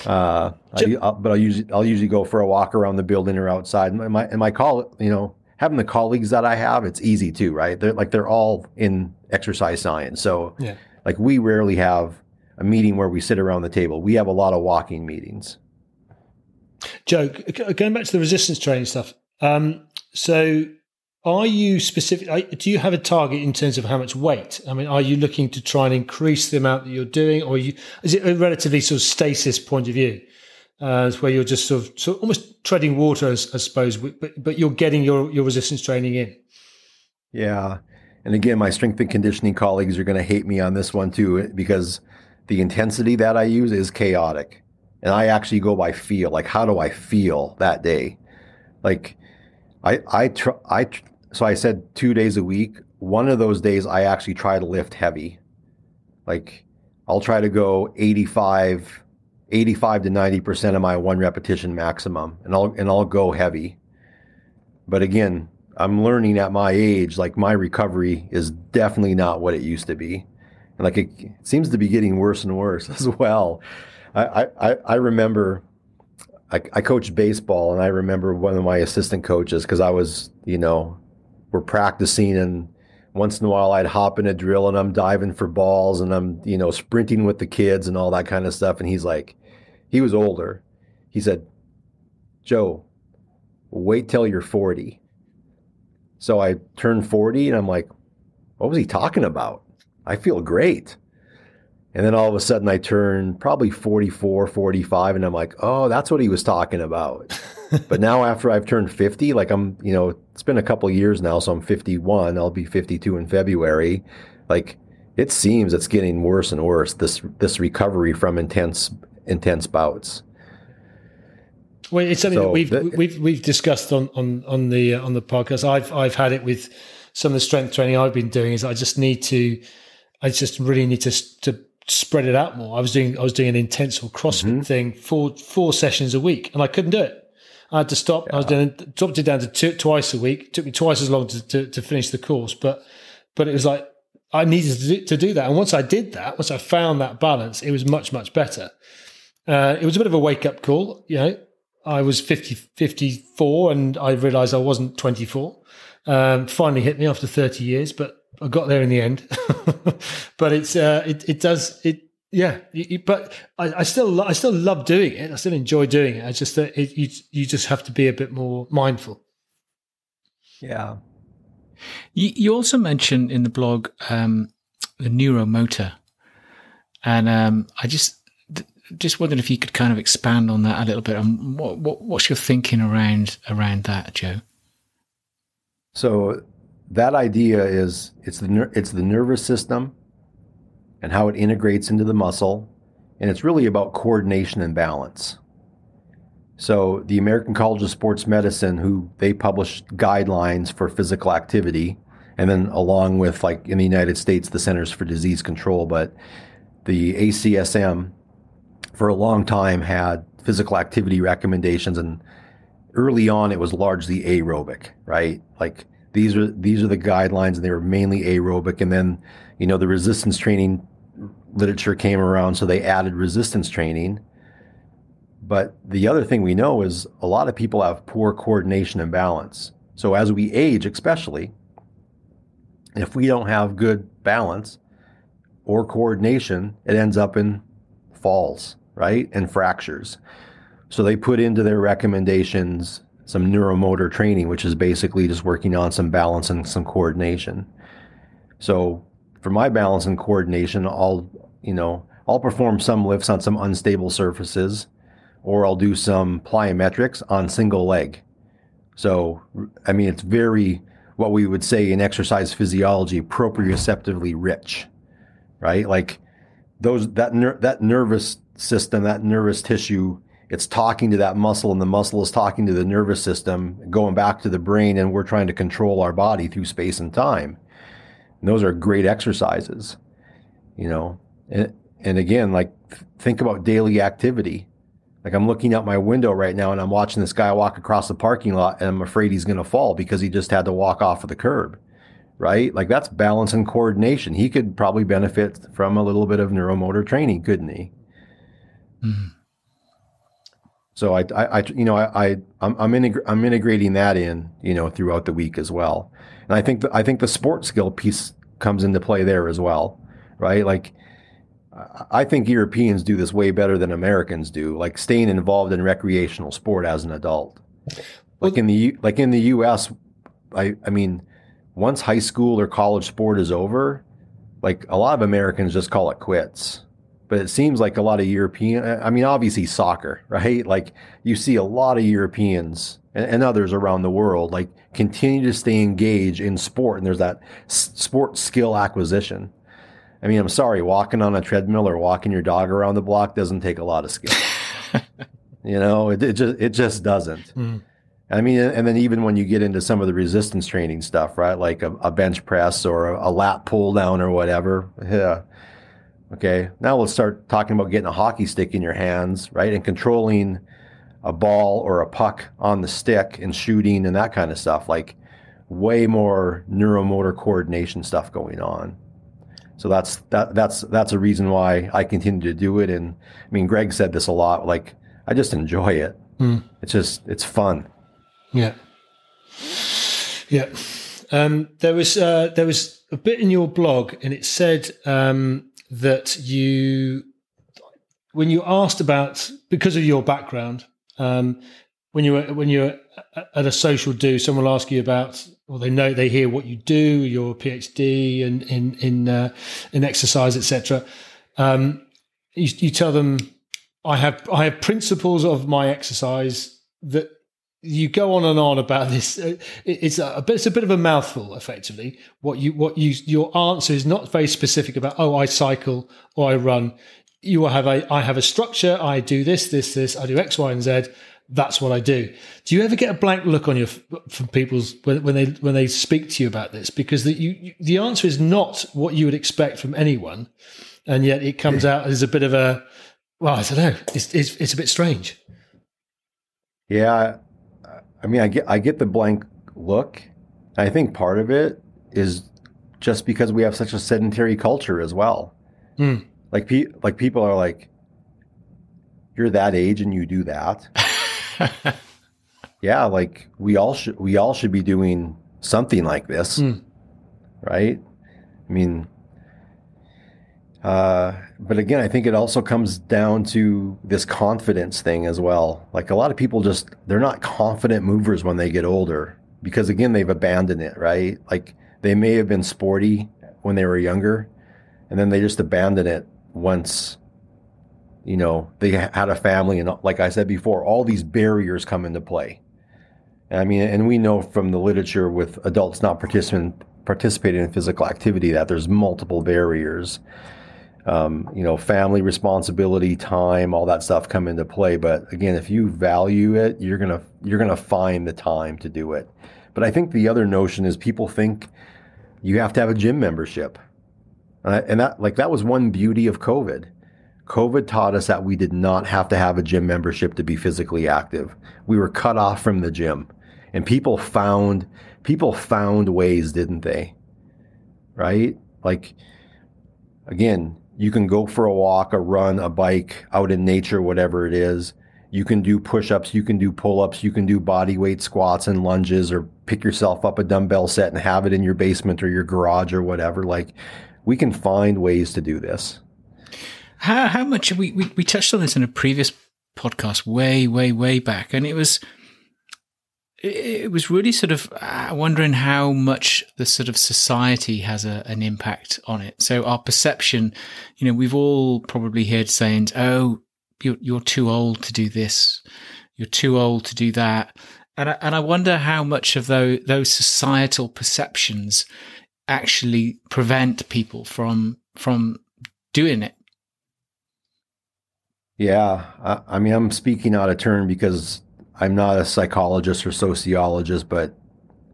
Uh, I, I'll, but I'll usually I'll usually go for a walk around the building or outside. And my and my call, you know, having the colleagues that I have, it's easy too, right? They're like they're all in exercise science, so yeah. like we rarely have a meeting where we sit around the table. We have a lot of walking meetings. Joe, going back to the resistance training stuff, um, so, are you specific? Do you have a target in terms of how much weight? I mean, are you looking to try and increase the amount that you're doing, or you, is it a relatively sort of stasis point of view, uh, where you're just sort of, sort of almost treading water, I suppose, but but you're getting your your resistance training in? Yeah, and again, my strength and conditioning colleagues are going to hate me on this one too, because the intensity that I use is chaotic, and I actually go by feel. Like, how do I feel that day? Like I I try I so I said two days a week. One of those days I actually try to lift heavy. Like I'll try to go 85 85 to 90% of my one repetition maximum and I'll and I'll go heavy. But again, I'm learning at my age like my recovery is definitely not what it used to be. And like it, it seems to be getting worse and worse as well. I I I remember I, I coached baseball, and I remember one of my assistant coaches because I was, you know, we're practicing, and once in a while I'd hop in a drill and I'm diving for balls and I'm, you know, sprinting with the kids and all that kind of stuff. And he's like, he was older. He said, Joe, wait till you're 40. So I turned 40 and I'm like, what was he talking about? I feel great. And then all of a sudden I turn probably 44, 45, and I'm like, oh, that's what he was talking about. but now after I've turned 50, like I'm, you know, it's been a couple years now, so I'm 51. I'll be 52 in February. Like it seems it's getting worse and worse. This this recovery from intense intense bouts. Well, it's something so that we've we've we've discussed on on on the uh, on the podcast. I've I've had it with some of the strength training I've been doing. Is I just need to, I just really need to to spread it out more. I was doing I was doing an intense or CrossFit mm-hmm. thing four four sessions a week, and I couldn't do it. I had to stop. Yeah. I was doing dropped it down to two, twice a week. It took me twice as long to, to, to finish the course, but but it was like I needed to do, to do, that. And once I did that, once I found that balance, it was much much better. Uh, it was a bit of a wake up call, you know. I was 50, 54 and I realized I wasn't 24. Um, finally hit me after 30 years, but I got there in the end, but it's uh, it it does it yeah. It, but I, I, still I still love doing it. I still enjoy doing it. I just that it, you you just have to be a bit more mindful. Yeah. You, you also mentioned in the blog um, the neuromotor, and um, I just just wondered if you could kind of expand on that a little bit. And what, what what's your thinking around around that, Joe? So that idea is it's the it's the nervous system and how it integrates into the muscle, and it's really about coordination and balance. So the American College of Sports Medicine, who they publish guidelines for physical activity, and then along with like in the United States, the Centers for Disease Control, but the ACSM for a long time had physical activity recommendations and early on it was largely aerobic, right? Like these are these are the guidelines and they were mainly aerobic and then you know the resistance training literature came around so they added resistance training. But the other thing we know is a lot of people have poor coordination and balance. So as we age especially if we don't have good balance or coordination it ends up in falls right and fractures. So they put into their recommendations some neuromotor training, which is basically just working on some balance and some coordination. So for my balance and coordination, I'll, you know, I'll perform some lifts on some unstable surfaces or I'll do some plyometrics on single leg. So, I mean, it's very, what we would say in exercise physiology, proprioceptively rich, right? Like those, that, ner- that nervous system, that nervous tissue it's talking to that muscle and the muscle is talking to the nervous system, going back to the brain, and we're trying to control our body through space and time. And those are great exercises, you know. And, and again, like think about daily activity. Like I'm looking out my window right now and I'm watching this guy walk across the parking lot and I'm afraid he's going to fall because he just had to walk off of the curb. Right? Like that's balance and coordination. He could probably benefit from a little bit of neuromotor training, couldn't he? Mm-hmm. So I, I, I you know, I, I I'm I'm, integ- I'm, integrating that in, you know, throughout the week as well. And I think the, I think the sports skill piece comes into play there as well, right? Like, I think Europeans do this way better than Americans do. Like staying involved in recreational sport as an adult. Like in the like in the U.S., I I mean, once high school or college sport is over, like a lot of Americans just call it quits but it seems like a lot of European, I mean, obviously soccer, right? Like you see a lot of Europeans and, and, others around the world, like continue to stay engaged in sport. And there's that s- sport skill acquisition. I mean, I'm sorry, walking on a treadmill or walking your dog around the block doesn't take a lot of skill. you know, it, it, just, it just doesn't. Mm. I mean, and then even when you get into some of the resistance training stuff, right? Like a, a bench press or a, a lat pull down or whatever. Yeah Okay, now let's start talking about getting a hockey stick in your hands, right? And controlling a ball or a puck on the stick and shooting and that kind of stuff. Like way more neuromotor coordination stuff going on. So that's that that's that's a reason why I continue to do it. And I mean, Greg said this a lot. Like I just enjoy it. Mm. It's just it's fun. Yeah. Yeah. Um, there was uh, there was a bit in your blog, and it said um, that you, when you asked about because of your background, um, when you when you're at a social do, someone will ask you about, or they know they hear what you do, your PhD and in in uh, in exercise, etc. Um, you, you tell them, I have I have principles of my exercise that you go on and on about this. Uh, it's a, it's a bit of a mouthful, effectively. What you what you your answer is not very specific about. Oh, I cycle or I run. You will have a I have a structure. I do this, this, this. I do X, Y, and Z. That's what I do. Do you ever get a blank look on your from people's when, when they when they speak to you about this? Because the you, the answer is not what you would expect from anyone, and yet it comes out as a bit of a well, I don't know. It's it's, it's a bit strange. Yeah, I mean, I get I get the blank look. I think part of it is just because we have such a sedentary culture as well. Mm. Like pe- like people are like, you're that age and you do that. yeah, like we all should we all should be doing something like this, mm. right? I mean, uh, but again, I think it also comes down to this confidence thing as well. Like a lot of people just, they're not confident movers when they get older because again, they've abandoned it, right? Like they may have been sporty when they were younger and then they just abandon it once, you know, they had a family. And like I said before, all these barriers come into play. I mean, and we know from the literature with adults not participating participating in physical activity that there's multiple barriers um, you know, family responsibility, time, all that stuff come into play. But again, if you value it, you're gonna you're gonna find the time to do it. But I think the other notion is people think you have to have a gym membership, and that like that was one beauty of COVID. COVID taught us that we did not have to have a gym membership to be physically active. We were cut off from the gym, and people found people found ways, didn't they? Right? Like again, you can go for a walk, a run, a bike out in nature, whatever it is. You can do push ups, you can do pull ups, you can do body weight squats and lunges, or pick yourself up a dumbbell set and have it in your basement or your garage or whatever. Like, we can find ways to do this. How, how much we, we, we touched on this in a previous podcast way, way, way back, and it was it was really sort of uh, wondering how much the sort of society has a, an impact on it. So our perception, you know, we've all probably heard saying, "Oh, you're, you're too old to do this. You're too old to do that." And I, and I wonder how much of those, those societal perceptions actually prevent people from from doing it. Yeah, I, I mean, I'm speaking out of turn because I'm not a psychologist or sociologist, but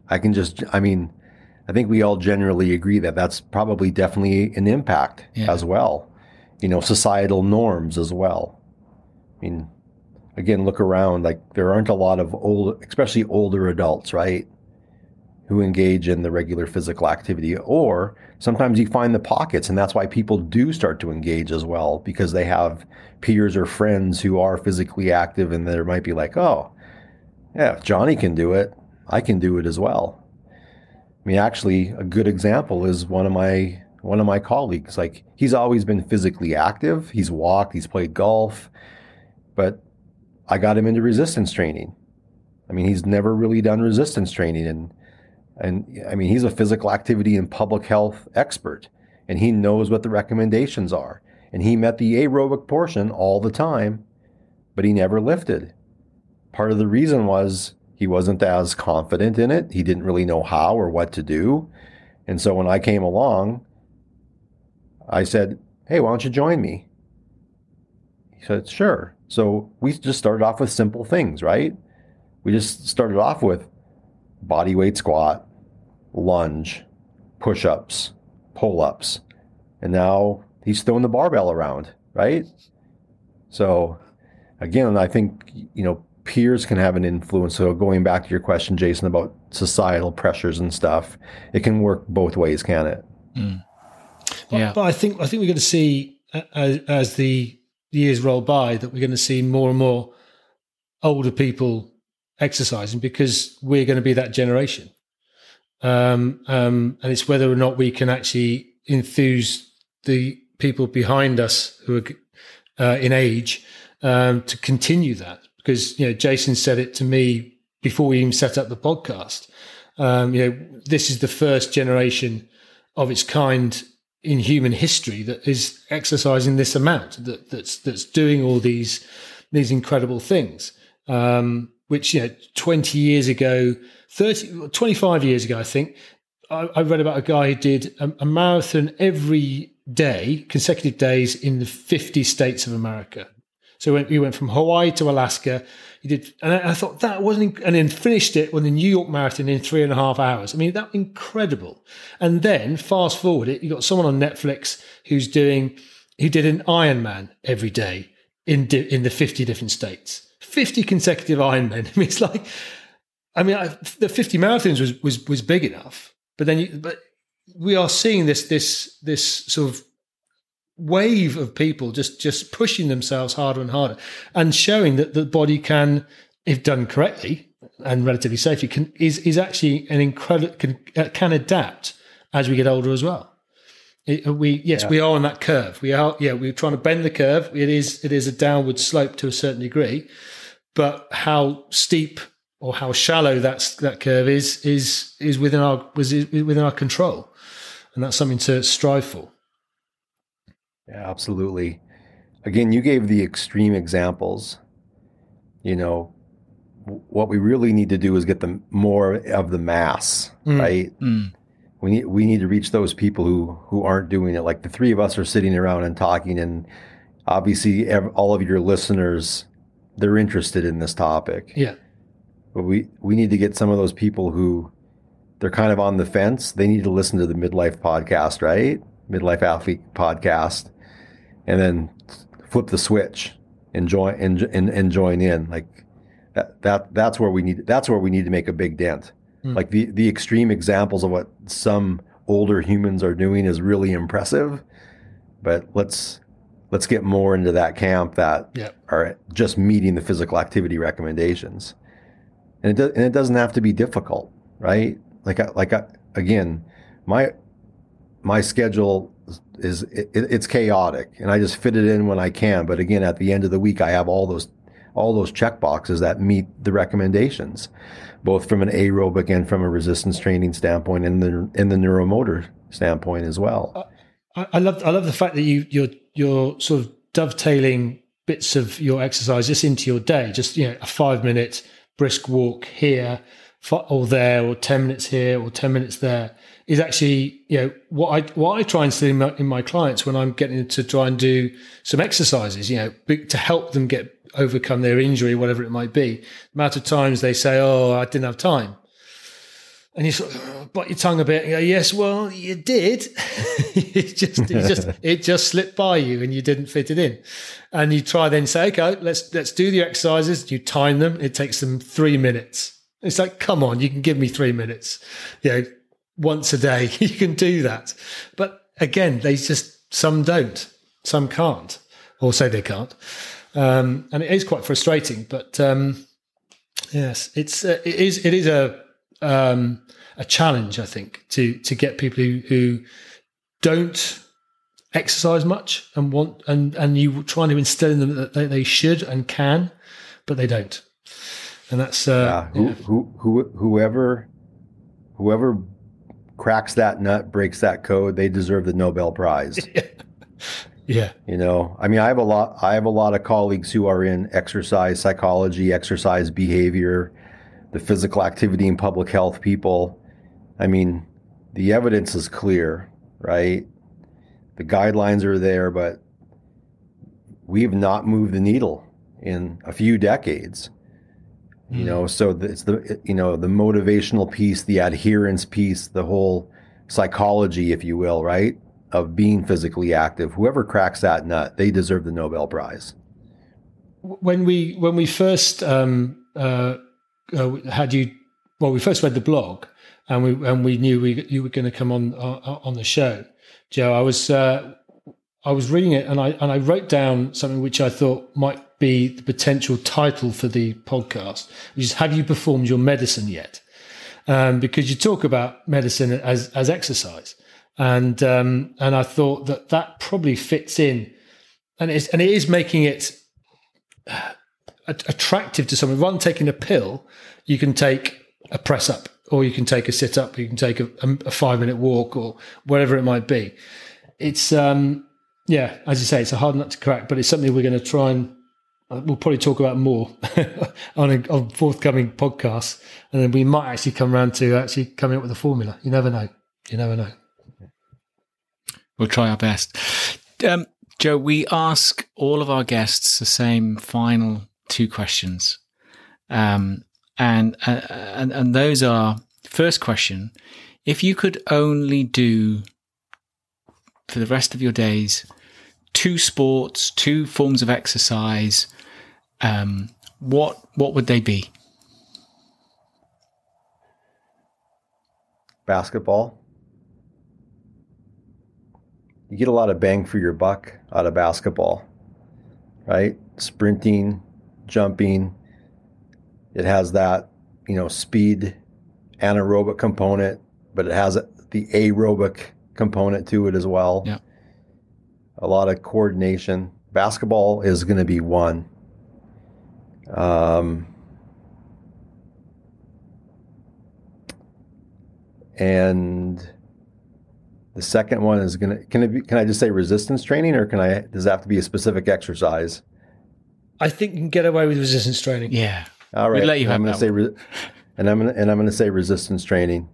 I can just, I mean, I think we all generally agree that that's probably definitely an impact yeah. as well. You know, societal norms as well. I mean, again, look around, like there aren't a lot of old, especially older adults, right? Who engage in the regular physical activity. Or sometimes you find the pockets, and that's why people do start to engage as well, because they have peers or friends who are physically active, and there might be like, oh, yeah, if Johnny can do it, I can do it as well. I mean, actually, a good example is one of my one of my colleagues. Like he's always been physically active. He's walked, he's played golf, but I got him into resistance training. I mean, he's never really done resistance training, and and I mean, he's a physical activity and public health expert, and he knows what the recommendations are. And he met the aerobic portion all the time, but he never lifted. Part of the reason was he wasn't as confident in it. He didn't really know how or what to do. And so when I came along, I said, Hey, why don't you join me? He said, Sure. So we just started off with simple things, right? We just started off with body weight squat, lunge, push ups, pull ups. And now he's throwing the barbell around, right? So again, I think, you know, peers can have an influence. So going back to your question, Jason, about societal pressures and stuff, it can work both ways, can it? Mm. Yeah. But, but, I think I think we're going to see as, as the years roll by that we're going to see more and more older people exercising because we're going to be that generation. Um, um, and it's whether or not we can actually enthuse the people behind us who are uh, in age um, to continue that because you know Jason said it to me before we even set up the podcast. Um, you know, this is the first generation of its kind in human history that is exercising this amount that, that's that's doing all these these incredible things. Um, which you know, 20 years ago, 30, 25 years ago, I think I, I read about a guy who did a, a marathon every day, consecutive days in the 50 states of America. So we went, we went from Hawaii to Alaska. He did, and I, thought that wasn't, and then finished it on the New York Marathon in three and a half hours. I mean, that incredible. And then fast forward it, you got someone on Netflix who's doing, who did an Ironman every day in in the fifty different states, fifty consecutive Ironmen. I mean, it's like, I mean, I, the fifty marathons was was was big enough, but then you, but we are seeing this this this sort of wave of people just just pushing themselves harder and harder and showing that the body can if done correctly and relatively safely can is is actually an incredible can, uh, can adapt as we get older as well. It, we yes yeah. we are on that curve. We are yeah we're trying to bend the curve. It is it is a downward slope to a certain degree but how steep or how shallow that that curve is is is within our was within our control. And that's something to strive for yeah, absolutely. Again, you gave the extreme examples. You know, what we really need to do is get the more of the mass, mm. right? Mm. we need we need to reach those people who who aren't doing it. Like the three of us are sitting around and talking, and obviously all of your listeners they're interested in this topic. Yeah, but we we need to get some of those people who they're kind of on the fence. They need to listen to the midlife podcast, right? Midlife athlete podcast, and then flip the switch and join and, and, and join in. Like that that that's where we need that's where we need to make a big dent. Mm. Like the the extreme examples of what some older humans are doing is really impressive, but let's let's get more into that camp that yep. are just meeting the physical activity recommendations. And it, do, and it doesn't have to be difficult, right? Like, like again, my, my schedule is, it, it's chaotic and I just fit it in when I can. But again, at the end of the week, I have all those, all those check boxes that meet the recommendations, both from an aerobic and from a resistance training standpoint and the, in the neuromotor standpoint as well. I, I love, I love the fact that you, you're, you're sort of dovetailing bits of your exercise just into your day, just, you know, a five minute brisk walk here or there or 10 minutes here or 10 minutes there is actually you know what I what I try and see in my, in my clients when I'm getting to try and do some exercises you know to help them get overcome their injury whatever it might be. The amount of times they say oh I didn't have time. And you sort of oh, bite your tongue a bit. And go yes well you did. It just it just it just slipped by you and you didn't fit it in. And you try then say okay let's let's do the exercises. You time them. It takes them three minutes. It's like come on you can give me three minutes. You know once a day you can do that but again they just some don't some can't or say they can't um, and it is quite frustrating but um, yes it's uh, it is it is a um, a challenge, I think, to to get people who, who don't exercise much and want and and you trying to instill in them that they, they should and can, but they don't. And that's uh, yeah, who, yeah. Who, who, whoever whoever cracks that nut, breaks that code, they deserve the Nobel Prize. yeah. You know, I mean, I have a lot. I have a lot of colleagues who are in exercise psychology, exercise behavior, the physical activity and public health people. I mean, the evidence is clear, right? The guidelines are there, but we've not moved the needle in a few decades. You know, hmm. so it's the you know the motivational piece, the adherence piece, the whole psychology, if you will, right, of being physically active. Whoever cracks that nut, they deserve the Nobel Prize. When we when we first um, uh, uh, had you? Well, we first read the blog, and we and we knew we, you were going to come on uh, on the show, Joe. I was uh, I was reading it, and I and I wrote down something which I thought might be the potential title for the podcast, which is "Have you performed your medicine yet?" Um, because you talk about medicine as as exercise, and um, and I thought that that probably fits in, and it's and it is making it attractive to someone. Rather than taking a pill, you can take a press up, or you can take a sit up, you can take a, a five minute walk, or whatever it might be. It's um, yeah, as you say, it's a hard nut to crack, but it's something we're going to try and uh, we'll probably talk about more on a on forthcoming podcasts, and then we might actually come around to actually coming up with a formula. You never know. You never know. We'll try our best. Um, Joe, we ask all of our guests the same final two questions, um, and uh, and and those are first question: if you could only do for the rest of your days two sports, two forms of exercise, um, what what would they be? Basketball. You get a lot of bang for your buck out of basketball, right? Sprinting, jumping. It has that, you know, speed anaerobic component, but it has the aerobic component to it as well. Yeah. A lot of coordination. Basketball is going to be one. Um, and the second one is going to can it be, can I just say resistance training or can I does that have to be a specific exercise? I think you can get away with resistance training. Yeah. All right. We'll let you I'm going to say, re- and I'm going to, and I'm going to say resistance training.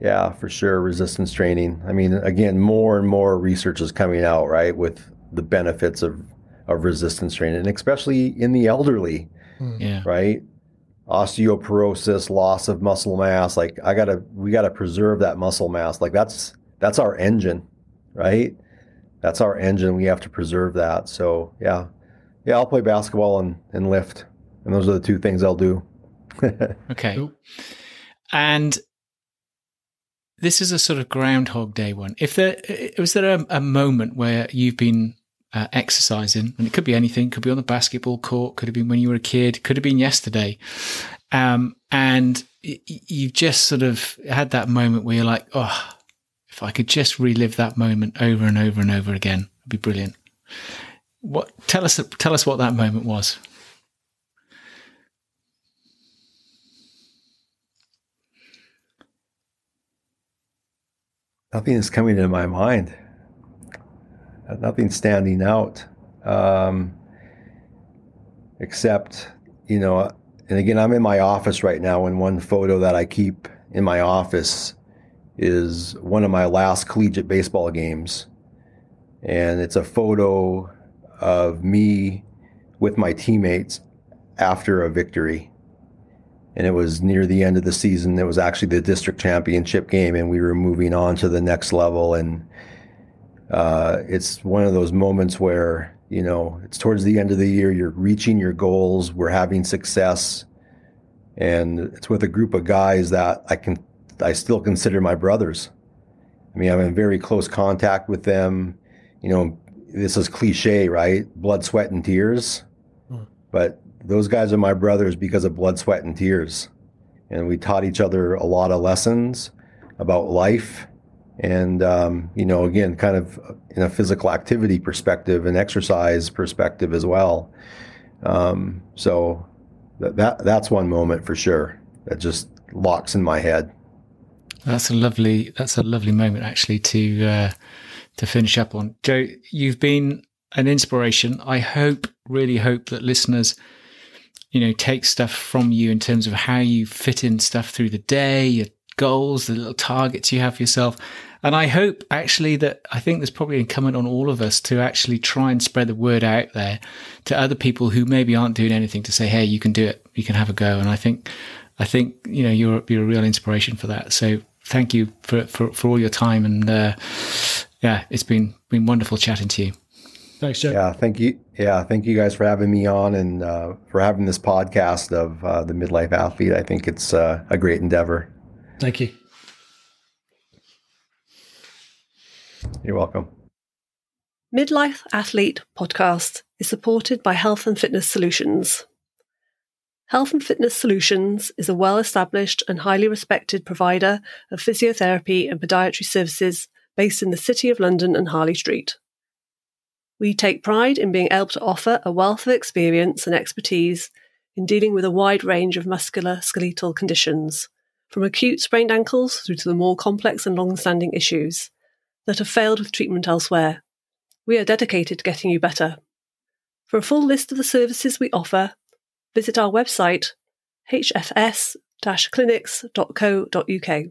Yeah, for sure. Resistance training. I mean, again, more and more research is coming out, right, with the benefits of, of resistance training, and especially in the elderly, hmm. yeah. right? Osteoporosis, loss of muscle mass. Like I gotta, we gotta preserve that muscle mass. Like that's that's our engine, right? That's our engine. We have to preserve that. So yeah, yeah. I'll play basketball and and lift, and those are the two things I'll do. okay. And this is a sort of Groundhog Day one. If there was there a, a moment where you've been uh, exercising, and it could be anything, could be on the basketball court, could have been when you were a kid, could have been yesterday, um, and you've just sort of had that moment where you're like, oh, if I could just relive that moment over and over and over again, it'd be brilliant. What tell us tell us what that moment was. Nothing is coming to my mind. Nothing standing out. Um, except, you know, and again, I'm in my office right now, and one photo that I keep in my office is one of my last collegiate baseball games. And it's a photo of me with my teammates after a victory and it was near the end of the season. It was actually the district championship game, and we were moving on to the next level. And uh, it's one of those moments where you know it's towards the end of the year. You're reaching your goals. We're having success, and it's with a group of guys that I can I still consider my brothers. I mean, I'm in very close contact with them. You know, this is cliche, right? Blood, sweat, and tears. Hmm. But those guys are my brothers because of blood, sweat, and tears. And we taught each other a lot of lessons about life. And, um, you know, again, kind of in a physical activity perspective and exercise perspective as well. Um, so that, that, that's one moment for sure that just locks in my head. That's a lovely, that's a lovely moment actually to, uh, to finish up on. Joe, you've been an inspiration. I hope, really hope that listeners you know, take stuff from you in terms of how you fit in stuff through the day, your goals, the little targets you have for yourself. And I hope actually that I think there's probably incumbent on all of us to actually try and spread the word out there to other people who maybe aren't doing anything to say, Hey, you can do it. You can have a go. And I think, I think, you know, you're, you're a real inspiration for that. So thank you for, for, for all your time. And, uh, yeah, it's been, been wonderful chatting to you. Thanks, Jeff. Yeah, thank you. Yeah, thank you guys for having me on and uh, for having this podcast of uh, the midlife athlete. I think it's uh, a great endeavor. Thank you. You're welcome. Midlife Athlete podcast is supported by Health and Fitness Solutions. Health and Fitness Solutions is a well established and highly respected provider of physiotherapy and podiatry services based in the City of London and Harley Street. We take pride in being able to offer a wealth of experience and expertise in dealing with a wide range of musculoskeletal conditions, from acute sprained ankles through to the more complex and long standing issues that have failed with treatment elsewhere. We are dedicated to getting you better. For a full list of the services we offer, visit our website hfs clinics.co.uk.